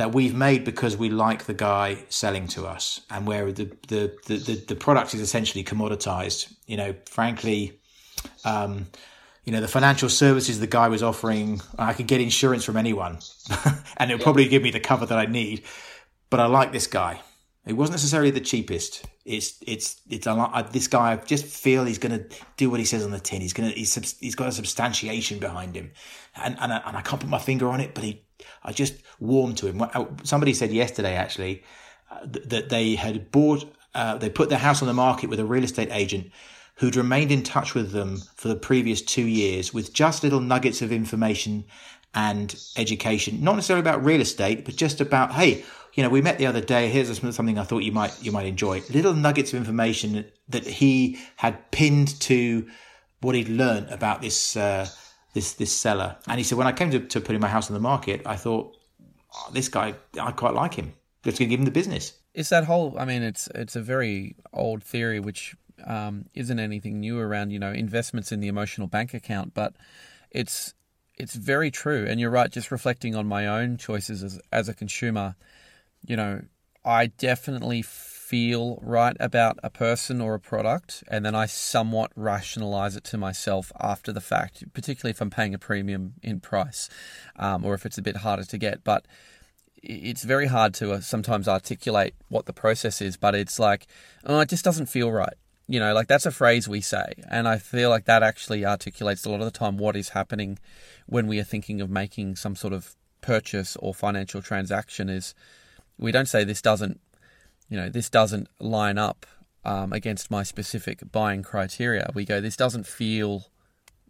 [SPEAKER 3] that we've made because we like the guy selling to us and where the the the, the, the product is essentially commoditized you know frankly um, you know, the financial services the guy was offering, I could get insurance from anyone and it'll probably give me the cover that I need. But I like this guy. It wasn't necessarily the cheapest. It's it's it's a this guy. I just feel he's going to do what he says on the tin. He's going to he's he's got a substantiation behind him, and and I, and I can't put my finger on it, but he I just warmed to him. Uh, somebody said yesterday actually uh, that they had bought uh, they put their house on the market with a real estate agent who'd remained in touch with them for the previous two years with just little nuggets of information and education, not necessarily about real estate, but just about, hey, you know, we met the other day. Here's something I thought you might you might enjoy. Little nuggets of information that he had pinned to what he'd learned about this uh, this this seller. And he said, when I came to, to putting my house on the market, I thought, oh, this guy, I quite like him. Let's give him the business.
[SPEAKER 2] It's that whole. I mean, it's it's a very old theory which um, isn't anything new around you know investments in the emotional bank account, but it's it's very true. And you're right. Just reflecting on my own choices as as a consumer, you know, I definitely feel right about a person or a product, and then I somewhat rationalize it to myself after the fact, particularly if I'm paying a premium in price, um, or if it's a bit harder to get. But it's very hard to uh, sometimes articulate what the process is, but it's like, oh, it just doesn't feel right. You know, like that's a phrase we say. And I feel like that actually articulates a lot of the time what is happening when we are thinking of making some sort of purchase or financial transaction is we don't say this doesn't, you know, this doesn't line up um, against my specific buying criteria. We go, this doesn't feel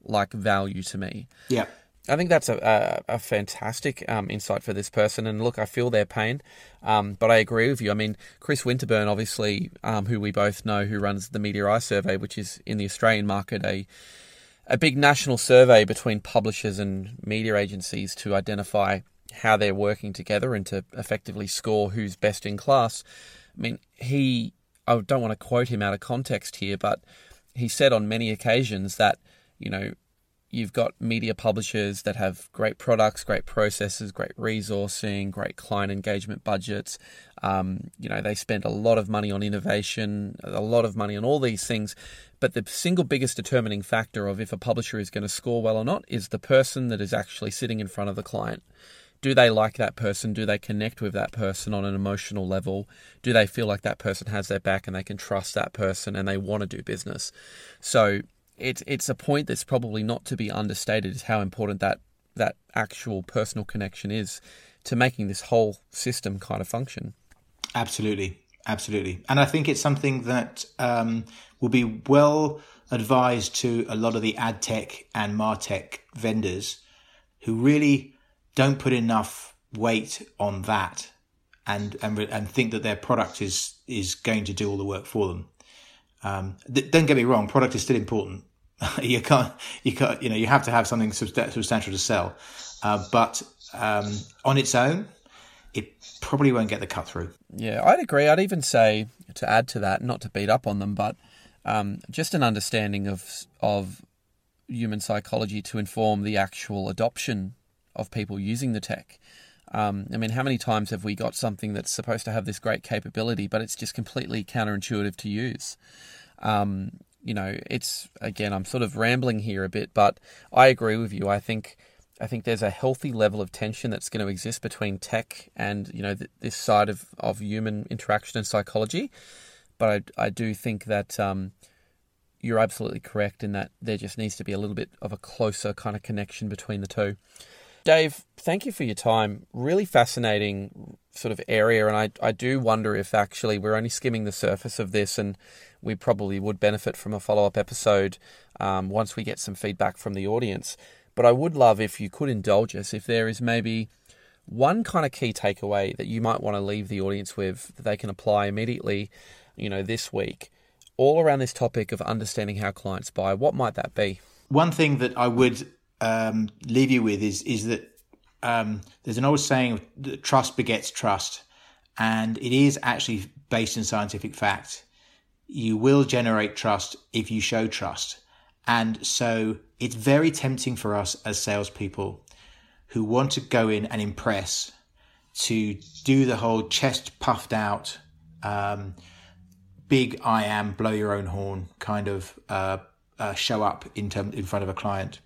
[SPEAKER 2] like value to me.
[SPEAKER 3] Yeah.
[SPEAKER 2] I think that's a, a, a fantastic um, insight for this person. And look, I feel their pain, um, but I agree with you. I mean, Chris Winterburn, obviously, um, who we both know, who runs the Media Eye survey, which is in the Australian market a a big national survey between publishers and media agencies to identify how they're working together and to effectively score who's best in class. I mean, he, I don't want to quote him out of context here, but he said on many occasions that, you know, you've got media publishers that have great products, great processes, great resourcing, great client engagement budgets. Um, you know, they spend a lot of money on innovation, a lot of money on all these things. But the single biggest determining factor of if a publisher is going to score well or not is the person that is actually sitting in front of the client. Do they like that person? Do they connect with that person on an emotional level? Do they feel like that person has their back and they can trust that person and they want to do business? So it's it's a point that's probably not to be understated is how important that that actual personal connection is to making this whole system kind of function.
[SPEAKER 3] Absolutely, absolutely, and I think it's something that um, will be well advised to a lot of the ad tech and martech vendors who really don't put enough weight on that and and and think that their product is is going to do all the work for them. Um, th- don't get me wrong, product is still important. you can't, you can't, you know, you have to have something substantial to sell. Uh, but um, on its own, it probably won't get the cut through.
[SPEAKER 2] Yeah, I'd agree. I'd even say to add to that, not to beat up on them, but um, just an understanding of of human psychology to inform the actual adoption of people using the tech. Um, I mean, how many times have we got something that's supposed to have this great capability, but it's just completely counterintuitive to use? Um, you know, it's again, I'm sort of rambling here a bit, but I agree with you. I think I think there's a healthy level of tension that's going to exist between tech and you know th- this side of, of human interaction and psychology. But I, I do think that um, you're absolutely correct in that there just needs to be a little bit of a closer kind of connection between the two. Dave, thank you for your time. Really fascinating sort of area, and I I do wonder if actually we're only skimming the surface of this and we probably would benefit from a follow up episode um, once we get some feedback from the audience. But I would love if you could indulge us if there is maybe one kind of key takeaway that you might want to leave the audience with that they can apply immediately, you know, this week, all around this topic of understanding how clients buy. What might that be?
[SPEAKER 3] One thing that I would um, leave you with is is that um, there's an old saying that trust begets trust, and it is actually based in scientific fact you will generate trust if you show trust. And so it's very tempting for us as salespeople who want to go in and impress to do the whole chest puffed out, um, big I am, blow your own horn kind of uh, uh, show up in, term, in front of a client.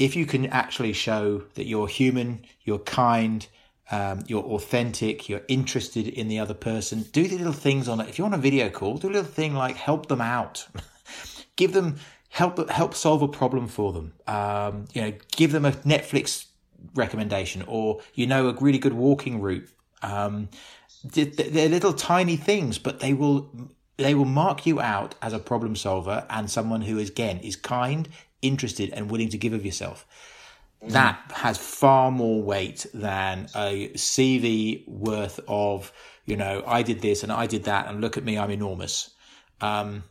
[SPEAKER 3] If you can actually show that you're human, you're kind, um, you're authentic, you're interested in the other person. Do the little things on it. If you want a video call, do a little thing like help them out, give them help help solve a problem for them. Um, you know, give them a Netflix recommendation, or you know, a really good walking route. Um, they're little tiny things, but they will they will mark you out as a problem solver and someone who, is, again, is kind, interested, and willing to give of yourself that has far more weight than a CV worth of, you know, I did this and I did that and look at me, I'm enormous. Um,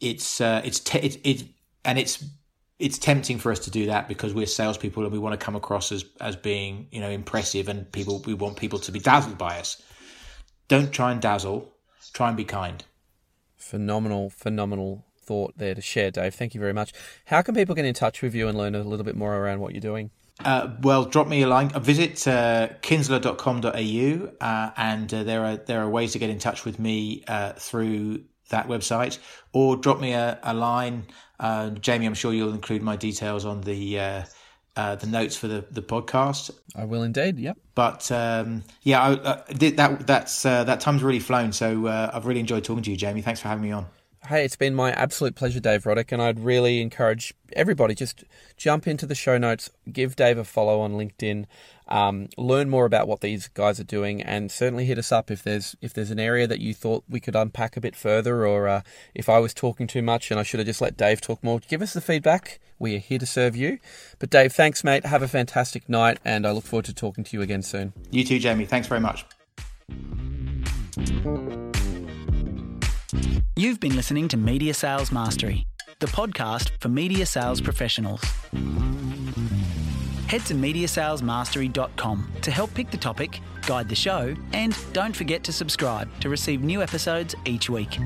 [SPEAKER 3] it's, uh, it's, te- it, it, and it's, it's tempting for us to do that because we're salespeople and we want to come across as, as being, you know, impressive and people, we want people to be dazzled by us. Don't try and dazzle, try and be kind.
[SPEAKER 2] Phenomenal, phenomenal thought there to share, Dave. Thank you very much. How can people get in touch with you and learn a little bit more around what you're doing?
[SPEAKER 3] Uh, well, drop me a line. Uh, visit uh, kinsler.com.au, uh, and uh, there are there are ways to get in touch with me uh, through that website, or drop me a, a line. Uh, Jamie, I'm sure you'll include my details on the the notes for the, the podcast.
[SPEAKER 2] I will indeed. Yep.
[SPEAKER 3] But um, yeah, I, that that's that time's really flown. So I've really enjoyed talking to you, Jamie. Thanks for having me on.
[SPEAKER 2] Hey, it's been my absolute pleasure, Dave Roddick, and I'd really encourage everybody just jump into the show notes, give Dave a follow on LinkedIn, um, learn more about what these guys are doing, and certainly hit us up if there's if there's an area that you thought we could unpack a bit further, or uh, if I was talking too much and I should have just let Dave talk more. Give us the feedback. We are here to serve you. But Dave, thanks, mate. Have a fantastic night, and I look forward to talking to you again soon.
[SPEAKER 3] You too, Jamie. Thanks very much.
[SPEAKER 1] You've been listening to Media Sales Mastery, the podcast for media sales professionals. Head to MediaSalesMastery.com to help pick the topic, guide the show, and don't forget to subscribe to receive new episodes each week.